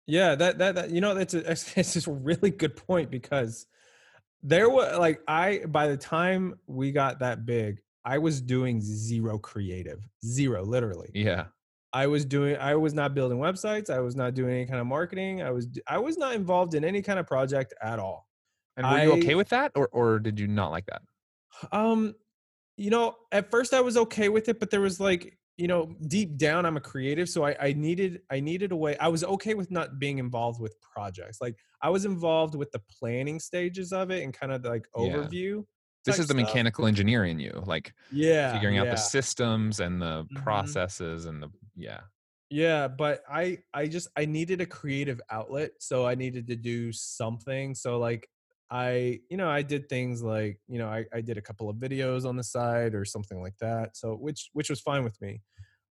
Yeah that, that that you know that's a it's just a really good point because there was like i by the time we got that big i was doing zero creative zero literally. Yeah i was doing i was not building websites i was not doing any kind of marketing i was I was not involved in any kind of project at all and were you okay with that or, or did you not like that Um, you know, at first I was okay with it, but there was like, you know, deep down I'm a creative, so I, I needed I needed a way. I was okay with not being involved with projects. Like I was involved with the planning stages of it and kind of like Yeah. This is the stuff. mechanical engineer in you like Yeah, figuring out yeah. the systems and the Mhm. processes and the yeah Yeah, but I I just I needed a creative outlet, so I needed to do something. So like I you know I did things like you know I I did a couple of videos on the side or something like that. So which which was fine with me.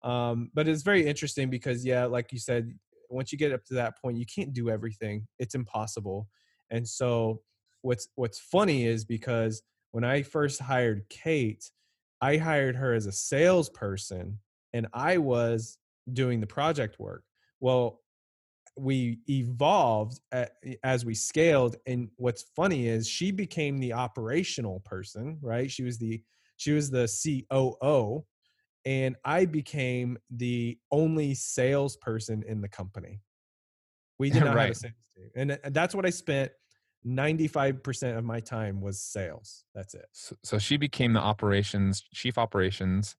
Um, but it's very interesting because yeah, like you said, once you get up to that point, you can't do everything. It's impossible. And so what's what's funny is because when I first hired Kate, I hired her as a salesperson and I was doing the project work. Well, we evolved as we scaled and what's funny is she became the operational person, right? She was the she was the COO and I became the only salesperson in the company. We did not have a sales team. And uh, that's what I spent 95% of my time was sales. That's it. so, so she became the operations chief operations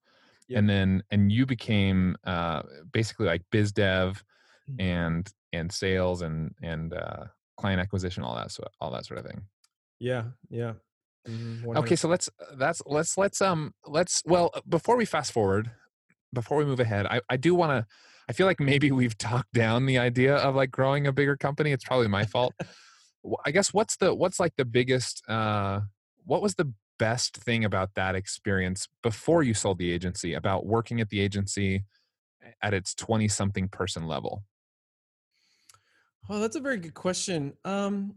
Yep. and then and you became uh basically like biz dev Mm. and and sales and and uh client acquisition all that so all that sort of thing Yeah, yeah. Mhm, okay so let's that's let's let's um let's well before we fast forward before we move ahead i i do want to i feel like maybe we've talked down the idea of like growing a bigger company it's probably my fault i guess what's the what's like the biggest uh what was the best thing about that experience before you sold the agency about working at the agency at its 20 something person level Oh, that's a very good question. Um,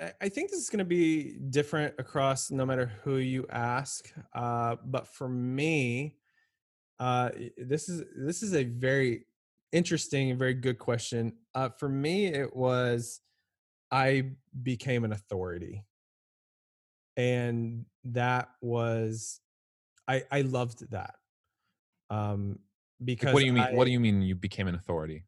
I- I think this is going to be different across no matter who you ask. Uh, but for me, uh, this is this is a very interesting and very good question. Uh, for me, it was I became an authority, and that was I I loved that. Um, because Like, what do you mean I, what do you mean you became an authority?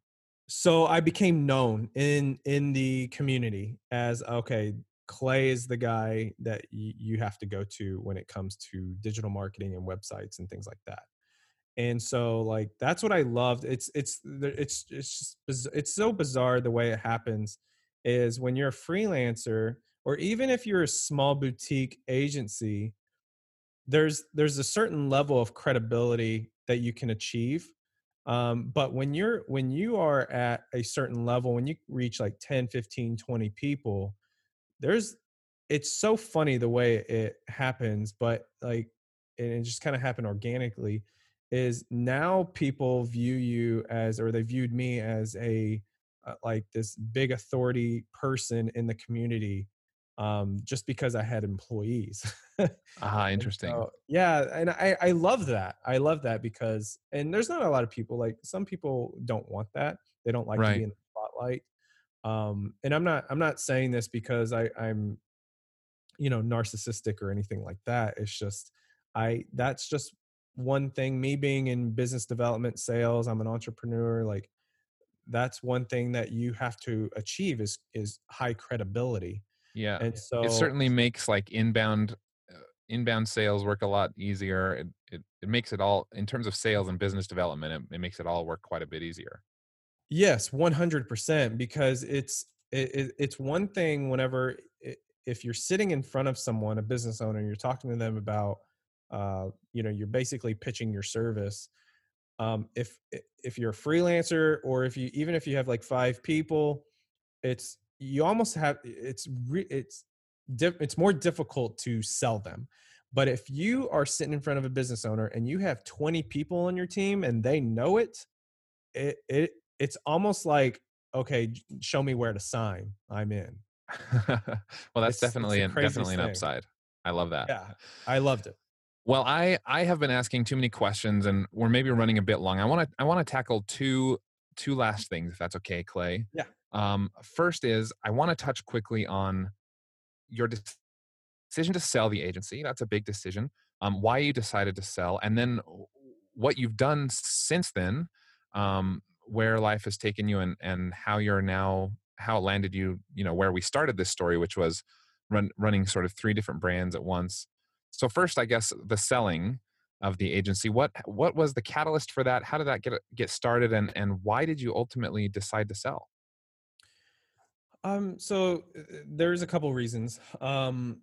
So i became known in in the community as okay clay is the guy that y- you have to go to when it comes to digital marketing and websites and things like that. And so like that's what i loved. It's it's it's it's just it's so bizarre the way it happens is when you're a freelancer or even if you're a small boutique agency there's there's a certain level of credibility that you can achieve um, but when you're when you are at a certain level when you reach like 10 15 20 people there's it's so funny the way it happens but like and it just kind of happened organically is now people view you as or they viewed me as a uh, like this big authority person in the community um, just because i had employees ah interesting so, yeah, and I I love that. I love that because and there's not a lot of people like some people don't want that. They don't like to be in the spotlight. Um, and I'm not I'm not saying this because I I'm you know narcissistic or anything like that. It's just I that's just one thing. Me being in business development, sales, I'm an entrepreneur. Like that's one thing that you have to achieve is is high credibility. yeah And so it certainly makes like inbound uh, inbound sales work a lot easier it, it it makes it all in terms of sales and business development it, it makes it all work quite a bit easier Yes, 100% because it's it, it, it's one thing whenever if you're sitting in front of someone, a business owner, and you're talking to them about uh, you know, you're basically pitching your service. Um, if if you're a freelancer or if you even if you have like five people it's you almost have it's re, it's diff, it's more difficult to sell them. But if you are sitting in front of a business owner and you have 20 people on your team and they know it it, it it's almost like okay show me where to sign. I'm in. Well that's It's- it's definitely the an, definitely an thing. upside. I love that. Yeah i loved it Well, I I have been asking too many questions, and we're maybe running a bit long. I want to I want to tackle two two last things, if that's okay, Clay. Yeah. Um, first is I want to touch quickly on your dec- decision to sell the agency. That's a big decision. Um, why you decided to sell, and then what you've done since then, um, where life has taken you, and and how you're now how it landed you. You know where we started this story, which was run, running sort of three different brands at once. So first, I guess the selling of the agency. What what was the catalyst for that? How did that get get started, and and why did you ultimately decide to sell? Um, so uh, there's a couple reasons. Um,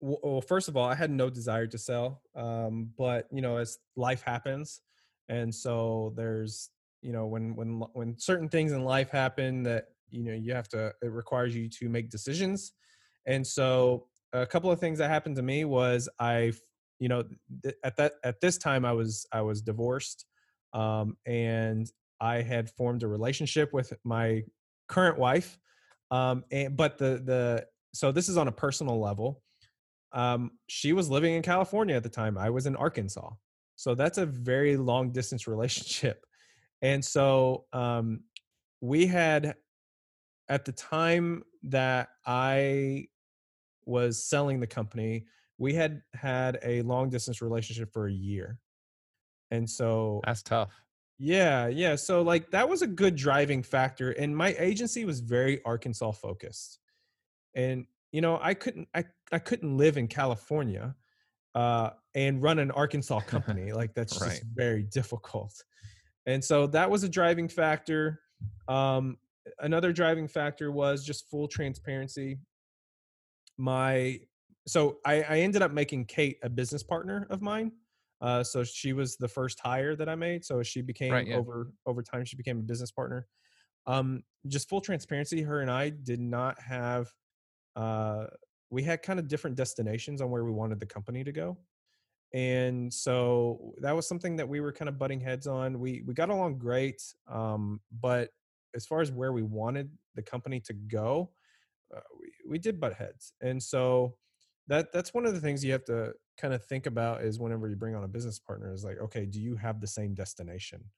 well, first of all, I had no desire to sell, um, but you know, as life happens, and so there's you know when when when certain things in life happen that you know you have to it requires you to make decisions, and so a couple of things that happened to me was I, you know, th- at that at this time I was I was divorced, um, and I had formed a relationship with my current wife um and but the the so this is on a personal level um she was living in california at the time i was in arkansas so that's a very long distance relationship and so um we had at the time that i was selling the company we had had a long distance relationship for a year and so That's tough. yeah, yeah. So like that was a good driving factor and my agency was very Arkansas focused. And you know, I couldn't I I couldn't live in California uh and run an Arkansas company. like that's Right. just very difficult. And so that was a driving factor. Um another driving factor was just full transparency. My so I, I ended up making Kate a business partner of mine. Uh, so she was the first hire that I made. So she became Right, yeah. over over time she became a business partner. Um, just full transparency, her and I did not have. Uh, we had kind of different destinations on where we wanted the company to go, and so that was something that we were kind of butting heads on. We we got along great, um, but as far as where we wanted the company to go, uh, we, we did butt heads. And so that that's one of the things you have to kind of think about is whenever you bring on a business partner is like okay do you have the same destination?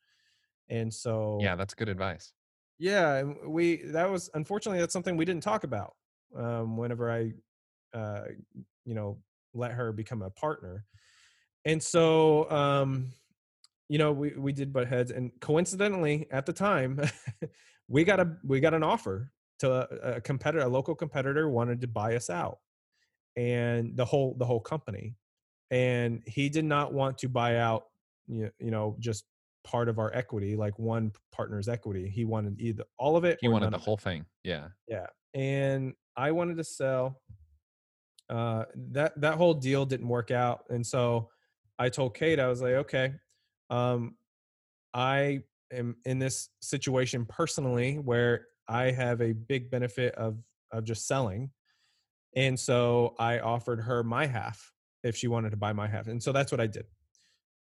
And so Yeah, that's good advice. yeah we that was unfortunately that's something we didn't talk about um whenever i uh you know let her become a partner. And so um you know we we did butt heads and coincidentally at the time we got a we got an offer to a, a competitor a local competitor wanted to buy us out and the whole the whole company and he did not want to buy out you you know just part of our equity like one partner's equity he wanted either all of it He wanted the of it. whole thing. Yeah. Yeah. And I wanted to sell. Uh that that whole deal didn't work out. And so I told Kate, I was like, okay, um, I am in this situation personally where I have a big benefit of of just selling. And so I offered her my half if she wanted to buy my half. And so that's what I did.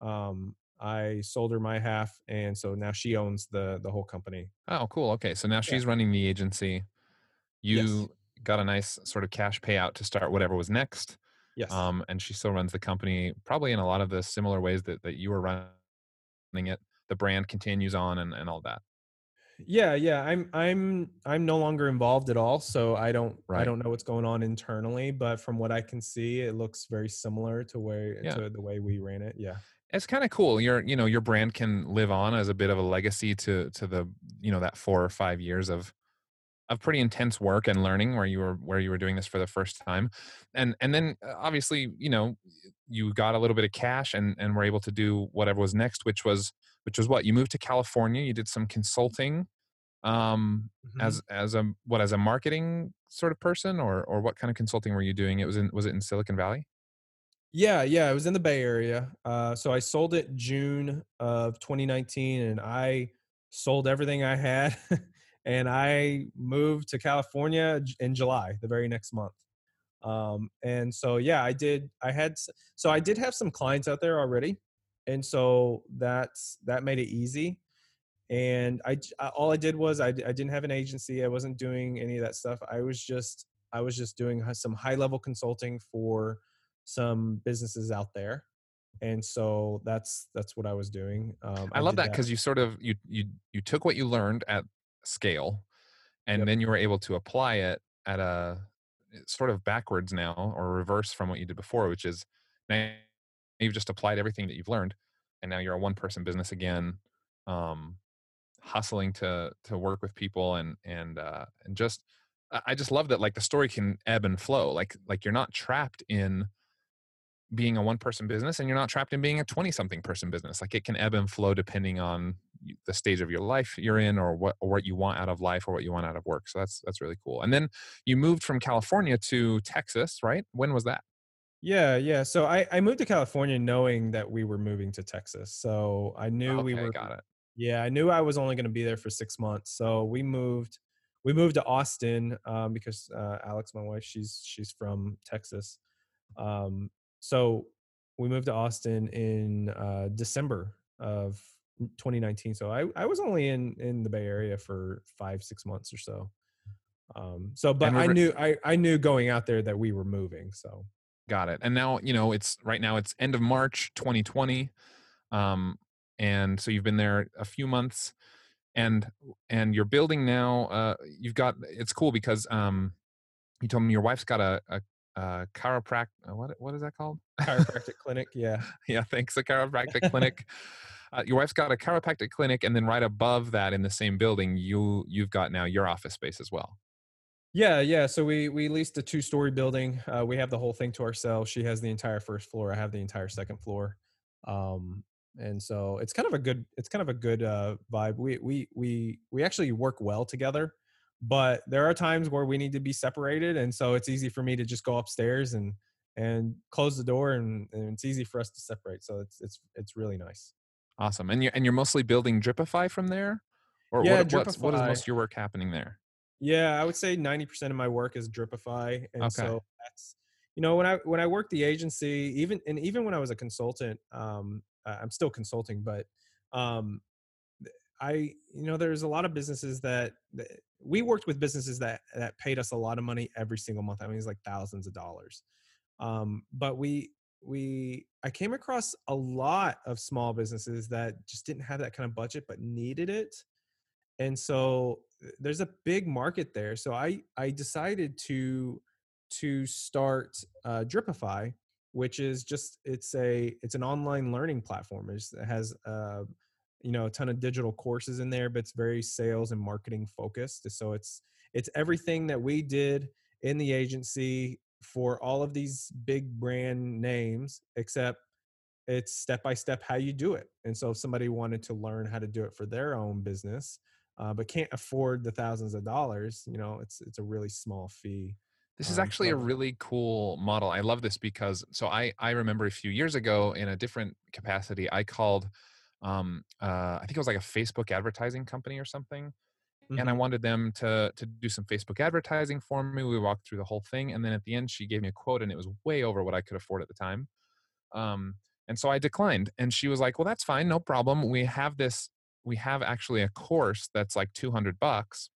Um I sold her my half and so now she owns the the whole company. Oh, cool. Okay, so now she's running the agency. Yes. You got a nice sort of cash payout to start whatever was next. Yes. Um, and she still runs the company probably in a lot of the similar ways that, that you were running it. The brand continues on and, and all that. Yeah yeah i'm i'm i'm no longer involved at all so i don't i don't know what's going on internally but from what i can see it looks very similar to where Yeah. to the way we ran it yeah It's kind of cool. Your you know your brand can live on as a bit of a legacy to to the you know that four or five years of of pretty intense work and learning where you were where you were doing this for the first time, and and then uh, obviously you know you got a little bit of cash and and were able to do whatever was next, which was which was what you moved to California. You did some consulting um as as a what as a marketing sort of person or or what kind of consulting were you doing it was in was it in silicon valley Yeah, yeah, it was in the Bay Area. Uh, so I sold it June of 2019, and I sold everything I had, and I moved to California in July, the very next month. Um, and so yeah, I did. I had so I did have some clients out there already, and so that's that made it easy. And I all I did was I, I didn't have an agency. I wasn't doing any of that stuff. I was just I was just doing some high level consulting for some businesses out there and so that's that's what i was doing um, I love that because you sort of you you you took what you learned at scale, and Yep. then you were able to apply it at a sort of backwards now or reverse from what you did before, which is now you've just applied everything that you've learned, and now you're a one person business again, um, hustling to to work with people and and uh, and just I just love that like the story can ebb and flow like like you're not trapped in being a one person business and you're not trapped in being a 20 something person business like it can ebb and flow depending on the stage of your life you're in or what or what you want out of life or what you want out of work so that's that's really cool and then you moved from california to texas right? When was that yeah yeah so I, I moved to california knowing that we were moving to texas so i knew we okay were got it. yeah i knew i was only going to be there for six months so we moved we moved to austin um, because uh, alex my wife she's she's from texas um, so we moved to austin in uh, december of 2019 so I, I was only in in the bay area for five six months or so um, so but i knew I, I knew going out there that we were moving so got it and now you know it's right now it's end of march 2020 um and so you've been there a few months and and you're building now uh you've got it's cool because um you told me your wife's got a a, a chiropract uh, what what is that called? Chiropractic clinic yeah. Yeah thanks a chiropractic clinic. Uh, your wife's got a chiropractic clinic and then right above that in the same building you you've got now your office space as well Yeah, yeah. So we we leased a two story building. Uh, we have the whole thing to ourselves. She has the entire first floor. I have the entire second floor. Um, and so it's kind of a good it's kind of a good uh, vibe. We we we we actually work well together, but there are times where we need to be separated, and so it's easy for me to just go upstairs and and close the door, and, and it's easy for us to separate. So it's it's it's really nice. awesome and you're and you're mostly building dripify from there or Yeah, what, what's, what is most of your work happening there Yeah, I would say 90% of my work is Dripify. And Okay. so that's you know, when I when I worked the agency, even and even when I was a consultant, um, I'm still consulting, but um I you know, there's a lot of businesses that, that we worked with businesses that that paid us a lot of money every single month. I mean, it's like thousands of dollars. Um, but we we I came across a lot of small businesses that just didn't have that kind of budget but needed it and so there's a big market there so i i decided to to start uh, dripify which is just it's a it's an online learning platform. It's, it has uh, you know a ton of digital courses in there but it's very sales and marketing focused so it's it's everything that we did in the agency for all of these big brand names except it's step by step how you do it and so if somebody wanted to learn how to do it for their own business uh, but can't afford the thousands of dollars you know it's it's a really small fee This is Um, actually a really cool model. I love this because so I I remember a few years ago in a different capacity I called um uh I think it was like a Facebook advertising company or something and I Mhm. wanted them to to do some Facebook advertising for me. We walked through the whole thing and then at the end she gave me a quote and it was way over what I could afford at the time. Um and so I declined and she was like, "Well, that's fine, no problem. We have this we have actually a course that's like 200 bucks."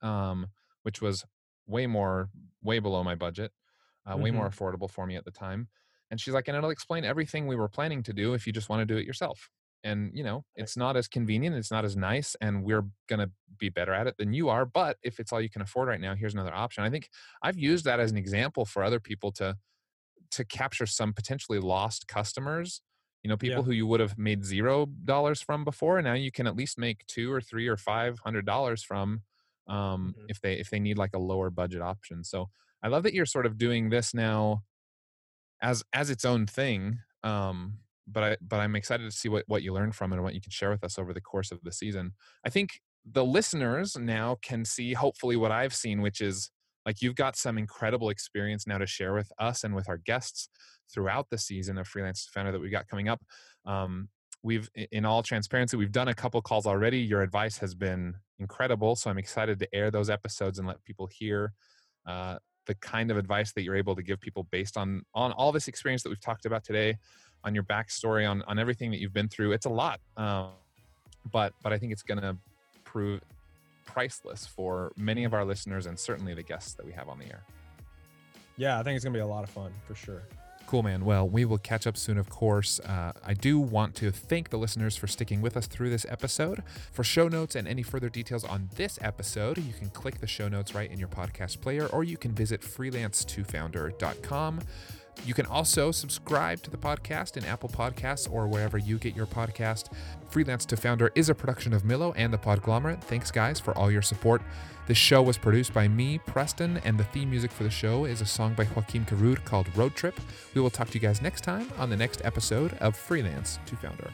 Um which was way more way below my budget uh, way more affordable for me at the time and she's like and it'll explain everything we were planning to do if you just want to do it yourself and you know it's not as convenient it's not as nice and we're going to be better at it than you are but if it's all you can afford right now here's another option i think i've used that as an example for other people to to capture some potentially lost customers you know people Yeah. who you would have made zero dollars from before now you can at least make two or three or five hundred dollars from um, Mhm. if they if they need like a lower budget option so i love that you're sort of doing this now as as its own thing um but i but i'm excited to see what what you learn from it and what you can share with us over the course of the season i think the listeners now can see hopefully what i've seen which is like you've got some incredible experience now to share with us and with our guests throughout the season of freelance to Founder that we've got coming up. Um, we've in all transparency we've done a couple calls already. Your advice has been incredible so i'm excited to air those episodes and let people hear uh, the kind of advice that you're able to give people based on on all this experience that we've talked about today on your backstory on on everything that you've been through. It's a lot um, but but i think it's to prove priceless for many of our listeners and certainly the guests that we have on the air Yeah, I think it's gonna be a lot of fun for sure. Cool, man. Well, we will catch up soon, of course. Uh, I do want to thank the listeners for sticking with us through this episode. For show notes and any further details on this episode, you can click the show notes right in your podcast player, or you can visit freelance2founder.com. You can also subscribe to the podcast in Apple Podcasts or wherever you get your podcast. Freelance to Founder is a production of Millo and the Podglomerate. Thanks, guys, for all your support. This show was produced by me, Preston, and the theme music for the show is a song by Joaquim Carud called Road Trip. We will talk to you guys next time on the next episode of Freelance to Founder.